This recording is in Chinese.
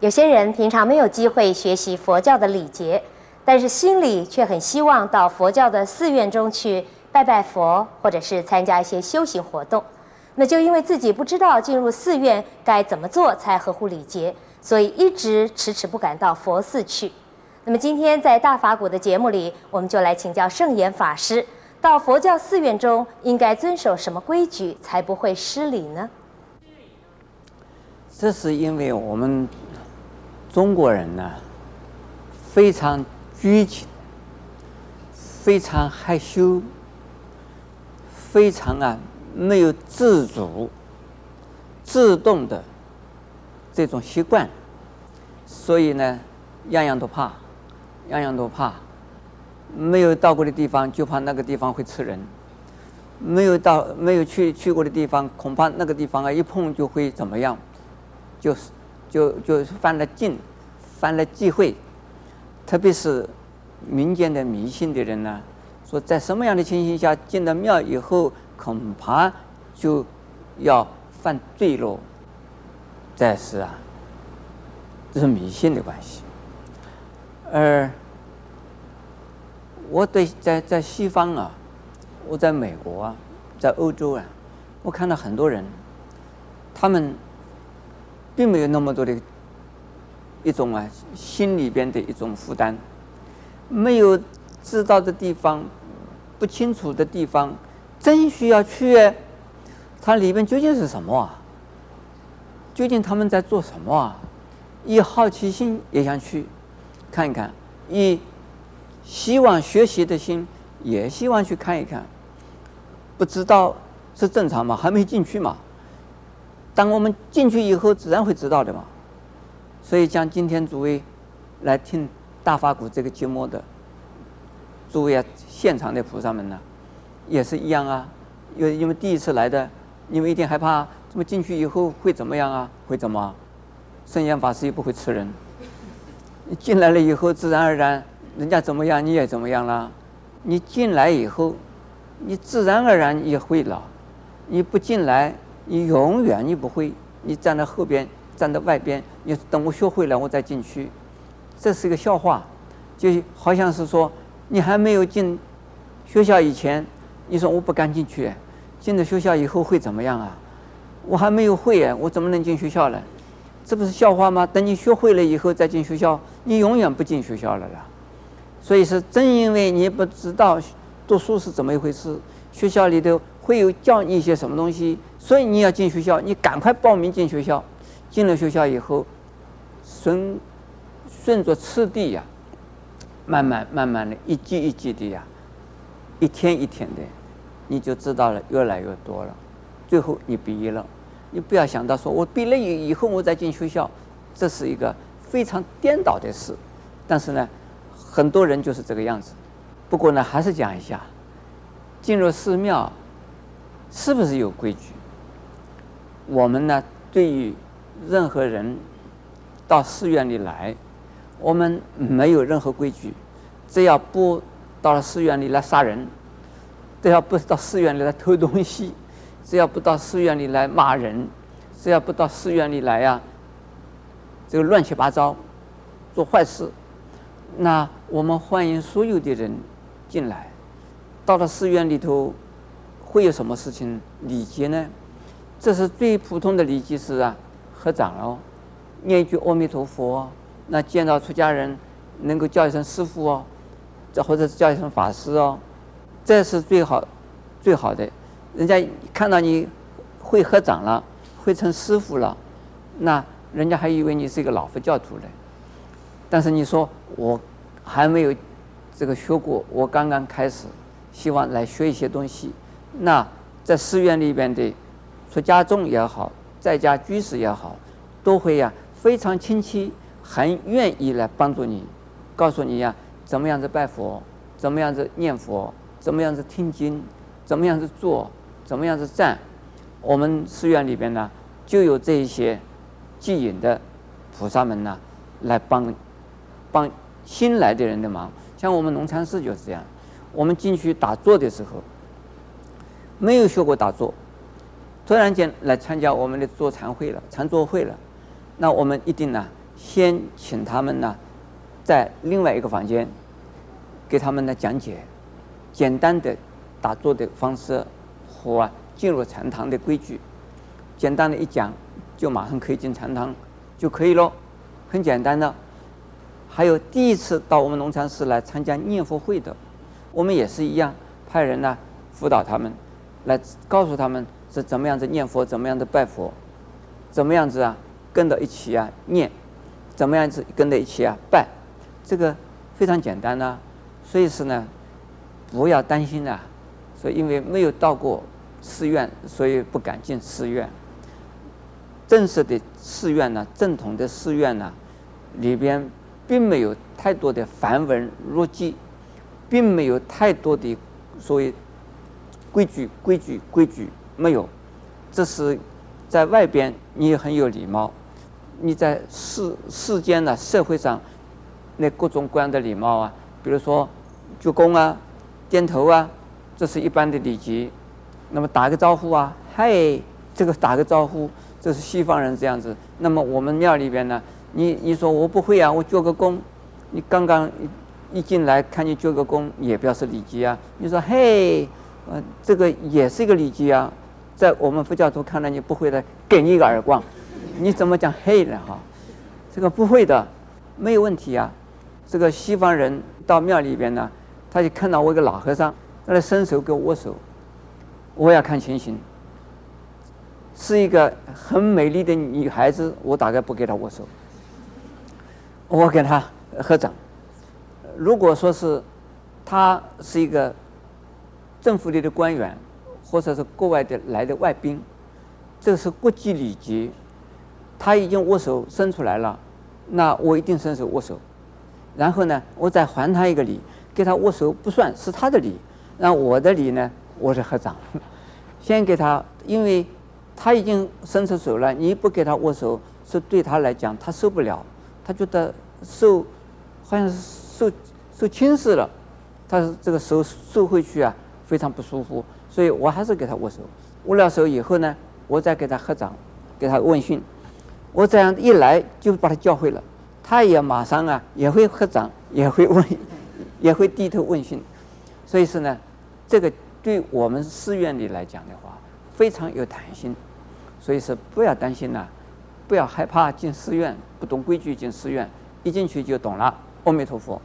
有些人平常没有机会学习佛教的礼节，但是心里却很希望到佛教的寺院中去拜拜佛，或者是参加一些修行活动。那就因为自己不知道进入寺院该怎么做才合乎礼节，所以一直迟迟不敢到佛寺去。那么今天在大法鼓的节目里，我们就来请教圣严法师，到佛教寺院中应该遵守什么规矩，才不会失礼呢？这是因为我们。中国人呢，非常拘谨，非常害羞，非常啊没有自主、自动的这种习惯，所以呢，样样都怕，样样都怕。没有到过的地方，就怕那个地方会吃人；没有到、没有去去过的地方，恐怕那个地方啊一碰就会怎么样，就是。就就犯了禁，犯了忌讳，特别是民间的迷信的人呢，说在什么样的情形下进了庙以后，恐怕就要犯罪喽。这是啊，这是迷信的关系。而我对在在西方啊，我在美国啊，在欧洲啊，我看到很多人，他们。并没有那么多的一种啊，心里边的一种负担，没有知道的地方，不清楚的地方，真需要去，它里面究竟是什么啊？究竟他们在做什么啊？以好奇心也想去看一看，以希望学习的心也希望去看一看，不知道是正常吗？还没进去嘛？当我们进去以后，自然会知道的嘛。所以，像今天诸位来听大法鼓这个节目的诸位啊，现场的菩萨们呢，也是一样啊。因为因为第一次来的，你们一定害怕，怎么进去以后会怎么样啊？会怎么？圣严法师又不会吃人。你进来了以后，自然而然，人家怎么样，你也怎么样了。你进来以后，你自然而然也会了。你不进来。你永远你不会，你站在后边，站在外边，你等我学会了我再进去，这是一个笑话，就好像是说你还没有进学校以前，你说我不敢进去，进了学校以后会怎么样啊？我还没有会哎，我怎么能进学校呢？这不是笑话吗？等你学会了以后再进学校，你永远不进学校了啦。所以是正因为你不知道读书是怎么一回事，学校里头会有教你一些什么东西。所以你要进学校，你赶快报名进学校。进了学校以后，顺顺着次第呀，慢慢慢慢的一级一级的呀，一天一天的，你就知道了越来越多了。最后你毕业了，你不要想到说我毕了业以后我再进学校，这是一个非常颠倒的事。但是呢，很多人就是这个样子。不过呢，还是讲一下，进入寺庙是不是有规矩？我们呢，对于任何人到寺院里来，我们没有任何规矩，只要不到了寺院里来杀人，只要不到寺院里来偷东西，只要不到寺院里来骂人，只要不到寺院里来呀、这个乱七八糟做坏事，那我们欢迎所有的人进来。到了寺院里头，会有什么事情礼节呢？这是最普通的礼节是啊，合掌哦，念一句阿弥陀佛，那见到出家人能够叫一声师父哦，或者是叫一声法师哦，这是最好最好的。人家看到你会合掌了，会成师父了，那人家还以为你是一个老佛教徒呢。但是你说我还没有这个学过，我刚刚开始，希望来学一些东西，那在寺院里边的。出家众也好，在家居士也好，都会呀、非常亲切，很愿意来帮助你，告诉你呀、怎么样子拜佛，怎么样子念佛，怎么样子听经，怎么样子坐，怎么样子站。我们寺院里边呢，就有这一些接引的菩萨们呢，来帮帮新来的人的忙。像我们龙禅寺就是这样，我们进去打坐的时候，没有学过打坐。突然间来参加我们的坐禅会了，禅坐会了，那我们一定呢，先请他们呢，在另外一个房间，给他们呢讲解简单的打坐的方式和进入禅堂的规矩，简单的一讲，就马上可以进禅堂就可以了，很简单的。还有第一次到我们龙禅寺来参加念佛会的，我们也是一样，派人呢辅导他们，来告诉他们是怎么样子念佛，怎么样子拜佛，怎么样子啊跟着一起啊念。怎么样子跟着一起啊拜，这个非常简单呐、所以是呢，不要担心、啊。所以因为没有到过寺院，所以不敢进寺院。正式的寺院呢，正统的寺院呢，里边并没有太多的繁文缛节，并没有太多的所谓规矩规矩规矩没有，这是在外边你也很有礼貌。你在世世间的社会上，那各种各样的礼貌啊，比如说鞠躬啊、点头啊，这是一般的礼节。那么打个招呼啊，嗨，这个打个招呼，这是西方人这样子。那么我们庙里边呢，你你说我不会啊，我鞠个躬，你刚刚一进来看你鞠个躬，也表示礼节啊。你说嘿，呃，这个也是一个礼节啊，在我们佛教徒看来，你不会的，给你一个耳光。你怎么讲嘿呢？哈，这个不会的，没有问题啊。这个西方人到庙里边呢，他就看到我一个老和尚在那伸手给我握手，我要看情形。是一个很美丽的女孩子，我大概不给她握手，我给她合掌。如果说是他是一个政府里的官员，或者是国外的来的外宾，这是国际礼节。他已经握手伸出来了，那我一定伸手握手，然后呢，我再还他一个礼，给他握手不算是他的礼，那我的礼呢，我是合掌，先给他，因为他已经伸出手了，你不给他握手，是对他来讲他受不了，他觉得受好像是受受轻视了，他这个手收回去啊非常不舒服，所以我还是给他握手，握了手以后呢，我再给他合掌，给他问讯。我这样一来就把他教会了，他也马上啊也会合掌，也会问，也会低头问讯，所以说呢，这个对我们寺院里来讲的话，非常有弹性，所以说不要担心呐、不要害怕进寺院，不懂规矩进寺院，一进去就懂了。阿弥陀佛。